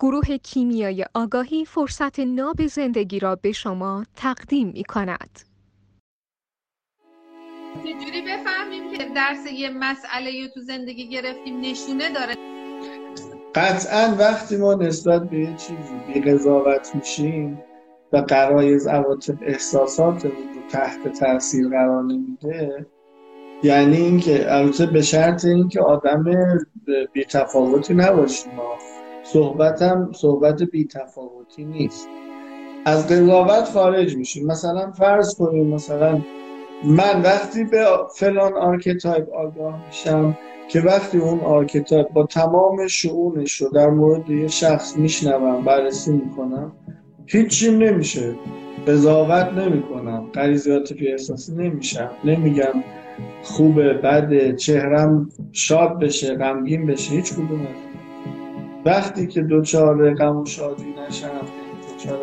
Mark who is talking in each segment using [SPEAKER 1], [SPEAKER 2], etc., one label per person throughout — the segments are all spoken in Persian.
[SPEAKER 1] گروه کیمیای آگاهی فرصت ناب زندگی را به شما تقدیم می کند.
[SPEAKER 2] چجوری بفهمیم که درس یه مسئله تو زندگی گرفتیم نشونه داره
[SPEAKER 3] قطعا وقتی ما نسبت به یه چیزی بی قضاوت میشیم و قرایز عواطف احساساتمون رو تحت تاثیر قرار نمیده یعنی اینکه البته به شرط اینکه آدم بی تفاوتی نباشیم صحبتم صحبت بی تفاوتی نیست. از قضاوت خارج میشیم. مثلا فرض کنیم مثلا من وقتی به فلان archetype آگاه میشم که وقتی اون archetype با تمام شئونش رو در مورد یه شخص میشنوم بررسی می‌کنم هیچیم نمیشه. قضاوت نمی‌کنم. غریزیات پی احساسی نمیشم. نمیگم خوبه بده چهرم شاد بشه غمگین بشه. هیچ کدوم وقتی که دوچار غم و شادی نشم دوچار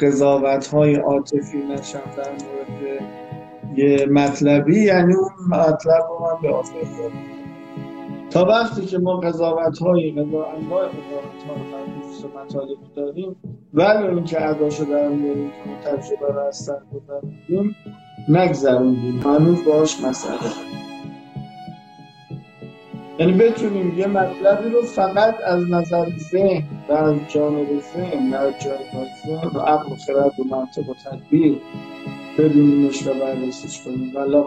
[SPEAKER 3] قضاوت های عاطفی نشم در مورد یه مطلبی یعنی اون مطلب رو من به آخر تا وقتی که ما قضاوت های انواع قضاوت ها رو مطالب داریم ولی اینکه اداشو در میاریم که تجربه رو از سر بودیم نگذروندیم. هنوز باش مسئله یعنی بتونیم یه مطلبی رو فقط از نظر ذهن و از جانب ذهن و از جانب ذهن و عقل و خرد و منطق و تدبیر ببینیمش و بررسیش کنیم. و لا